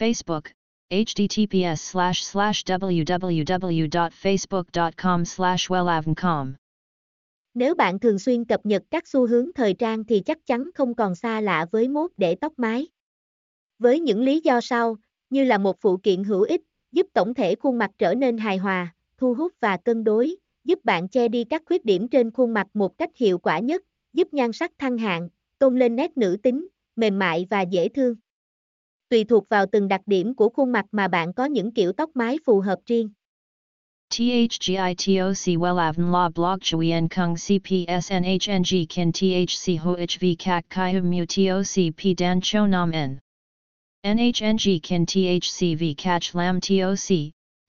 Facebook, https slash slash www.facebook.com slash wellavncom. Nếu bạn thường xuyên cập nhật các xu hướng thời trang thì chắc chắn không còn xa lạ với mốt để tóc mái. Với những lý do sau, như là một phụ kiện hữu ích, giúp tổng thể khuôn mặt trở nên hài hòa, thu hút và cân đối, giúp bạn che đi các khuyết điểm trên khuôn mặt một cách hiệu quả nhất, giúp nhan sắc thăng hạng, tôn lên nét nữ tính, mềm mại và dễ thương tùy thuộc vào từng đặc điểm của khuôn mặt mà bạn có những kiểu tóc mái phù hợp riêng. THGITOC WELAVN La Blog Chuyen Kung CPSNHNG Kin THC HOHV CAC CHI Hum Mu TOC P Dan Cho Nam N NHNG Kin THCV Catch Lam TOC